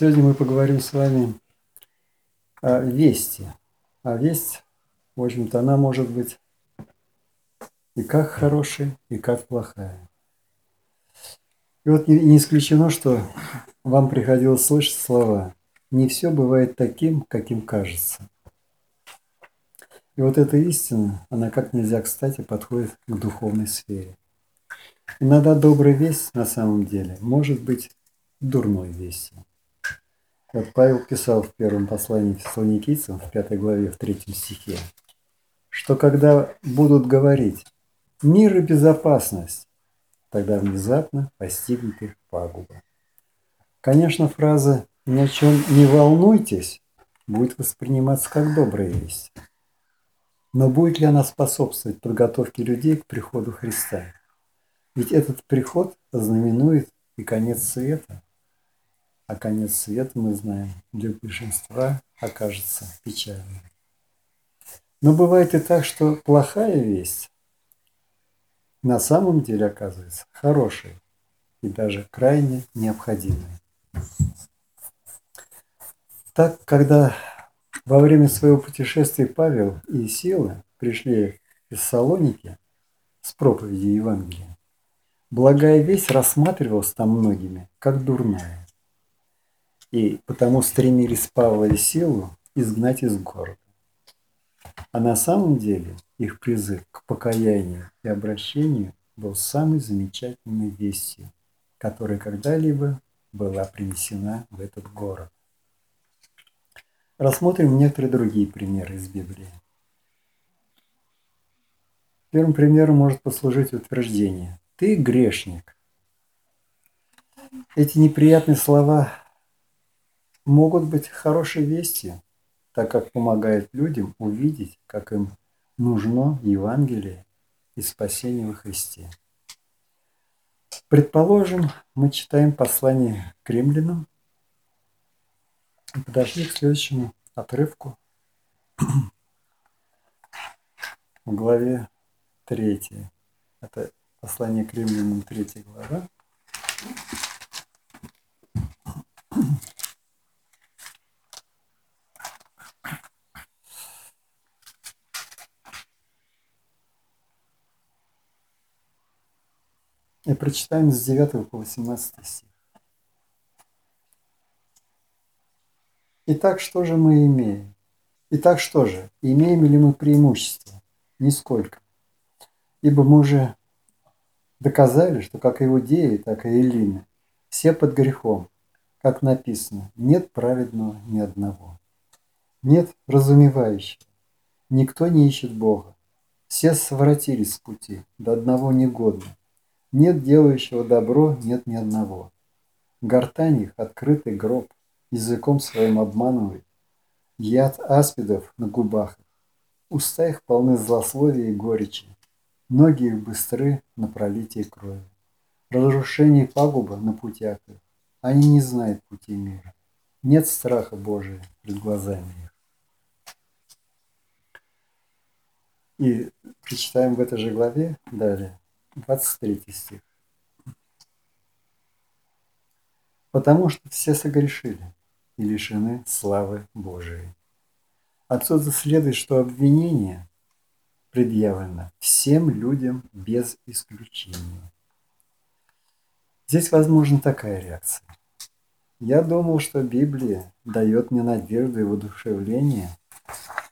Сегодня мы поговорим с вами о вести. А весть, в общем-то, она может быть и как хорошая, и как плохая. И вот не исключено, что вам приходилось слышать слова «не все бывает таким, каким кажется». И вот эта истина, она как нельзя кстати подходит к духовной сфере. Иногда добрая весть на самом деле может быть дурной вестью. Вот Павел писал в первом послании фессалоникийцам, в пятой главе, в третьем стихе, что когда будут говорить «мир и безопасность», тогда внезапно постигнет их пагуба. Конечно, фраза «ни о чем не волнуйтесь» будет восприниматься как добрая весть. Но будет ли она способствовать подготовке людей к приходу Христа? Ведь этот приход ознаменует и конец света. А конец света, мы знаем, для большинства окажется печальным. Но бывает и так, что плохая весть на самом деле оказывается хорошей и даже крайне необходимой. Так, когда во время своего путешествия Павел и Сила пришли в Фессалоники с проповедью Евангелия. Благая весть рассматривалась там многими как дурная. И потому стремились Павла и Силу изгнать из города. А на самом деле их призыв к покаянию и обращению был самой замечательной вестью, которая когда-либо была принесена в этот город. Рассмотрим некоторые другие примеры из Библии. Первым примером может послужить утверждение «Ты грешник». Эти неприятные слова могут быть хорошей вестью, так как помогают людям увидеть, как им нужно Евангелие и спасение во Христе. Предположим, мы читаем послание к римлянам, подошли к следующему отрывку в главе 3. Это послание к римлянам 3 глава. И прочитаем с 9 по 18 стих. Итак, что же мы имеем? Итак, что же? Имеем ли мы преимущество? Нисколько. Ибо мы уже доказали, что как иудеи, так и эллины, все под грехом, как написано, нет праведного ни одного. Нет разумевающего. Никто не ищет Бога. Все своротились с пути, до одного негодно. Нет делающего добро, нет ни одного. Гортань их – открытый гроб языком своим обманывает, яд аспидов на губах. Уста их полны злословия и горечи, ноги их быстры на пролитие крови. Разрушение пагуба на путях их, они не знают пути мира. Нет страха Божия пред глазами их. И прочитаем в этой же главе далее, 23 стих. Потому что все согрешили и лишены славы Божией. Отсюда следует, что обвинение предъявлено всем людям без исключения. Здесь возможна такая реакция. Я думал, что Библия дает мне надежду и воодушевление,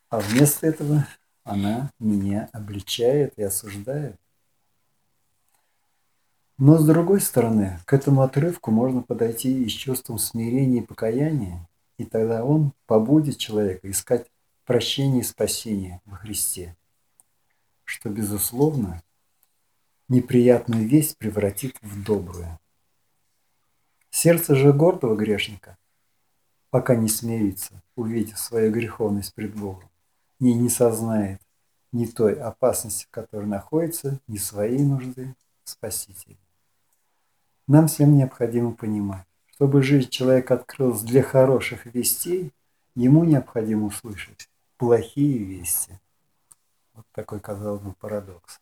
а вместо этого она меня обличает и осуждает. Но с другой стороны, к этому отрывку можно подойти и с чувством смирения и покаяния, и тогда он побудет человека искать прощение и спасение во Христе, что, безусловно, неприятную весть превратит в добрую. Сердце же гордого грешника, пока не смирится, увидев свою греховность пред Богом, ни не сознает ни той опасности, в которой находится, ни своей нужды Спасителя. Нам всем необходимо понимать, чтобы жизнь человека открылась для хороших вестей, ему необходимо услышать плохие вести. Вот такой, казалось бы, парадокс.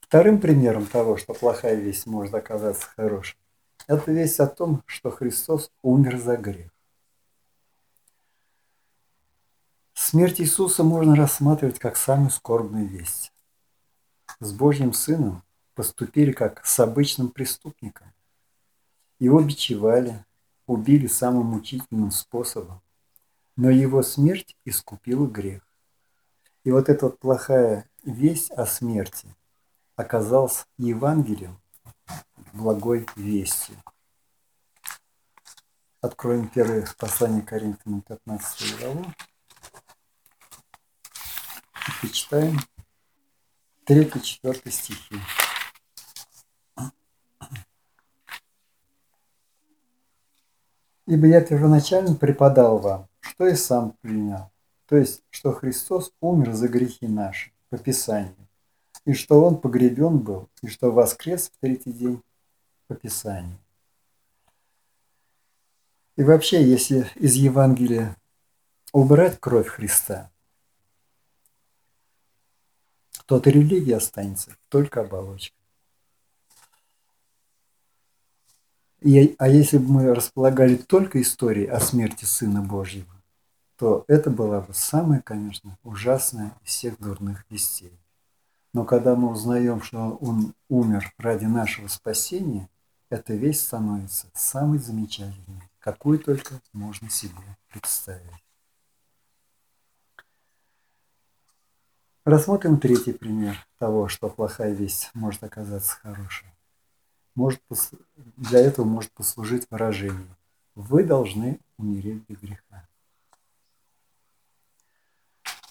Вторым примером того, что плохая весть может оказаться хорошей, Это весть о том, что Христос умер за грех. Смерть Иисуса можно рассматривать как самую скорбную весть. С Божьим Сыном поступили как с обычным преступником. Его бичевали, убили самым мучительным способом, но его смерть искупила грех. И вот эта вот плохая весть о смерти оказалась Евангелием, благой вестью. Откроем первое послание Коринфянам, 15 главу. И читаем 3-4 стихи. Ибо я первоначально преподал вам, что и сам принял, то есть, что Христос умер за грехи наши, по Писанию, и что Он погребен был, и что воскрес в третий день по Писанию. И вообще, если из Евангелия убрать кровь Христа, то от религии останется только оболочка. И, а если бы мы располагали только историей о смерти Сына Божьего, то это была бы самая, конечно, ужасная из всех дурных вестей. Но когда мы узнаем, что Он умер ради нашего спасения, эта весть становится самой замечательной, какую только можно себе представить. Рассмотрим третий пример того, что плохая весть может оказаться хорошей может, для этого может послужить выражение «Вы должны умереть для греха».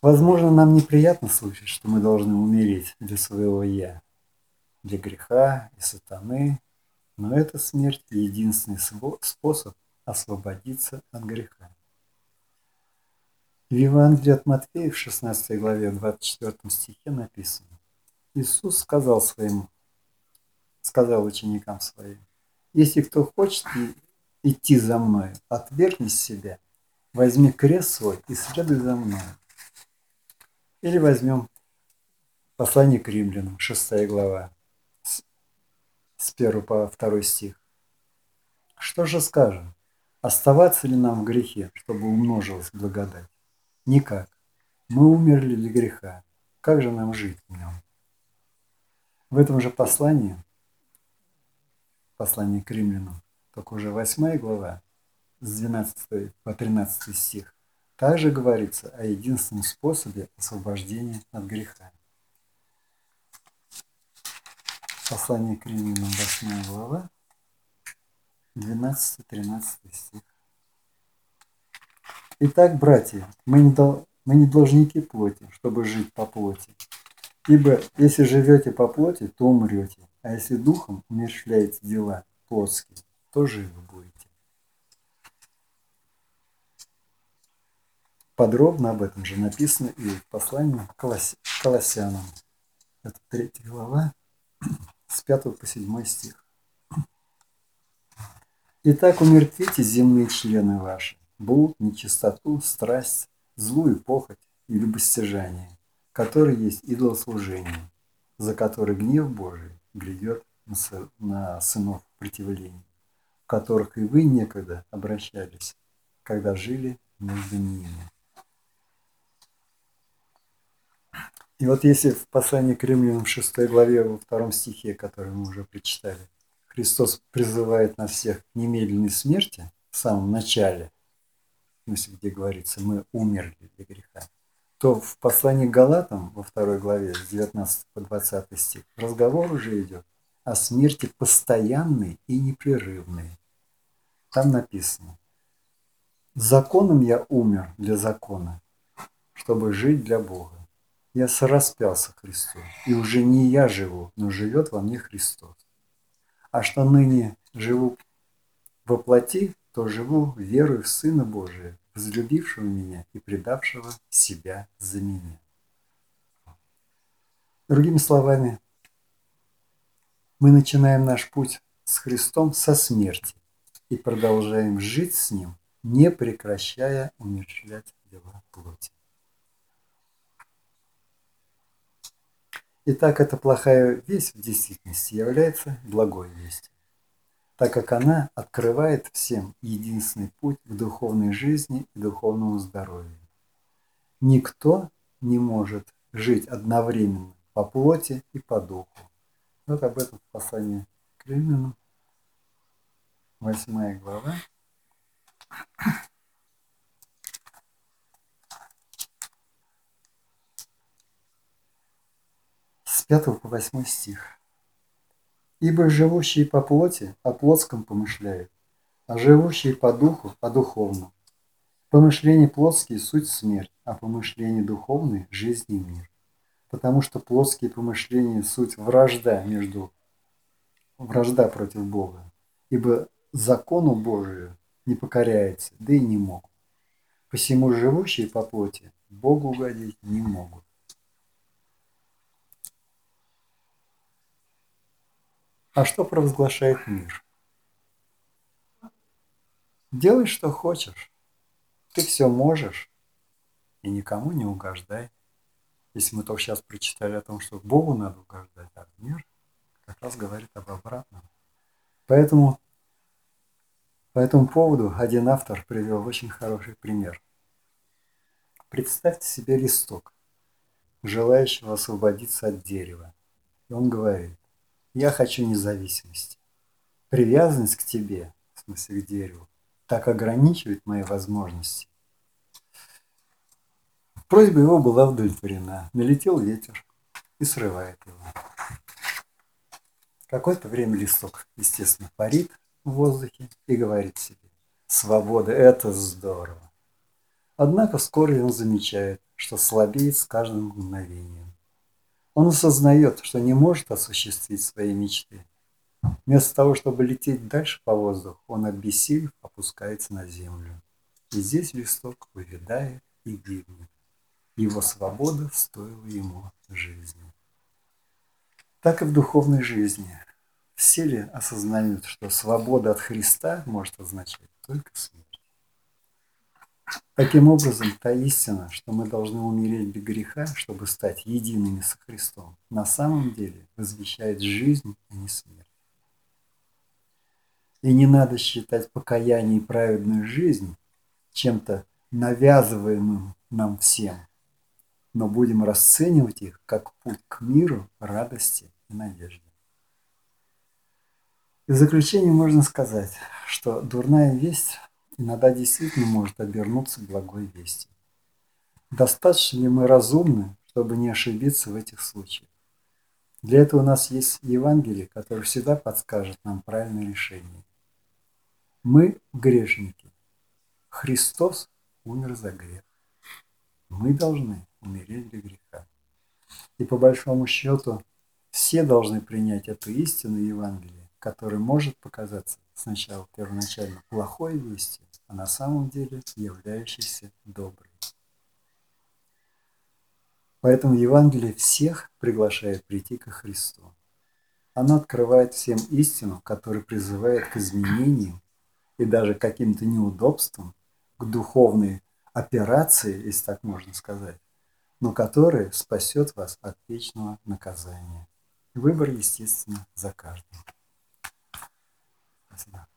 Возможно, нам неприятно слышать, что мы должны умереть для своего «я», для греха и сатаны, но эта смерть – единственный способ освободиться от греха. В Евангелии от Матфея в 16 главе 24 стихе написано Иисус сказал своим сказал ученикам своим, если кто хочет идти за мной, отвергни себя, возьми крест свой и следуй за мной. Или возьмем послание к римлянам, 6 глава, с 1 по 2 стих. Что же скажем? Оставаться ли нам в грехе, чтобы умножилась благодать? Никак. Мы умерли для греха. Как же нам жить в нем? В этом же послании послание к римлянам, только уже 8 глава, с 12 по 13 стих, также говорится о единственном способе освобождения от греха. Послание к римлянам, 8 глава, 12-13 стих. Итак, братья, мы не, дол- мы не должники плоти, чтобы жить по плоти. Ибо если живете по плоти, то умрете. А если духом умерщвляете дела плотские, то живы будете. Подробно об этом же написано и в послании к Колоссянам. Это третья глава, с 5 по 7 стих. Итак, умертвите земные члены ваши, блуд, нечистоту, страсть, злую похоть и любостяжание, которые есть идолослужение, за который гнев Божий грядет на сынов противления, в которых и вы некогда обращались, когда жили между ними. И вот если в послании к римлянам в 6 главе, во втором стихе, который мы уже прочитали, Христос призывает нас всех к немедленной смерти в самом начале, в смысле, где говорится, мы умерли для греха, то в послании к Галатам во второй главе с 19 по 20 стих разговор уже идет о смерти постоянной и непрерывной. Там написано, «Законом я умер для закона, чтобы жить для Бога. Я сораспялся Христу, и уже не я живу, но живет во мне Христос. А что ныне живу во плоти, то живу верой в Сына Божия, возлюбившего меня и предавшего себя за меня. Другими словами, мы начинаем наш путь с Христом со смерти и продолжаем жить с Ним, не прекращая умерщвлять дела плоти. Итак, эта плохая весть в действительности является благой вестью. Так как она открывает всем единственный путь к духовной жизни и духовному здоровью. Никто не может жить одновременно по плоти и по духу. Вот об этом послание к Римлянам, 8 глава. С 5 по 8 стих. Ибо живущие по плоти о плотском помышляют, а живущие по духу о духовном. Помышления плотские – суть смерть, а помышления духовные – жизнь и мир. Потому что плотские помышления – суть вражда между вражда против Бога, ибо закону Божию не покоряется, да и не могут. Посему живущие по плоти Богу угодить не могут. А что провозглашает мир? Делай, что хочешь. Ты все можешь и никому не угождай. Если мы только сейчас прочитали о том, что Богу надо угождать, а мир как раз говорит об обратном. Поэтому по этому поводу один автор привел очень хороший пример. Представьте себе листок, желающего освободиться от дерева. И он говорит, я хочу независимости. Привязанность к тебе, в смысле к дереву, так ограничивает мои возможности. Просьба его была удовлетворена. Налетел ветер и срывает его. Какое-то время листок, естественно, парит в воздухе и говорит себе, свобода – это здорово. Однако вскоре он замечает, что слабеет с каждым мгновением. Он осознает, что не может осуществить свои мечты. Вместо того, чтобы лететь дальше по воздуху, он обессилев опускается на землю. И здесь листок увядает и гибнет. Его свобода стоила ему жизни. Так и в духовной жизни. Все ли осознают, что свобода от Христа может означать только смерть? Таким образом, та истина, что мы должны умереть без греха, чтобы стать едиными со Христом, на самом деле возвещает жизнь, а не смерть. И не надо считать покаяние и праведную жизнь чем-то навязываемым нам всем, но будем расценивать их как путь к миру, радости и надежде. И в заключение можно сказать, что дурная весть иногда действительно может обернуться благой вестью. Достаточно ли мы разумны, чтобы не ошибиться в этих случаях? Для этого у нас есть Евангелие, которое всегда подскажет нам правильное решение. Мы грешники. Христос умер за грех. Мы должны умереть для греха. И по большому счету все должны принять эту истину Евангелия, которая может показаться сначала первоначально плохой вестью, а на самом деле являющейся доброй. Поэтому Евангелие всех приглашает прийти ко Христу. Оно открывает всем истину, которая призывает к изменениям и даже к каким-то неудобствам, к духовной операции, если так можно сказать, но которая спасет вас от вечного наказания. Выбор, естественно, за каждым. capacidad.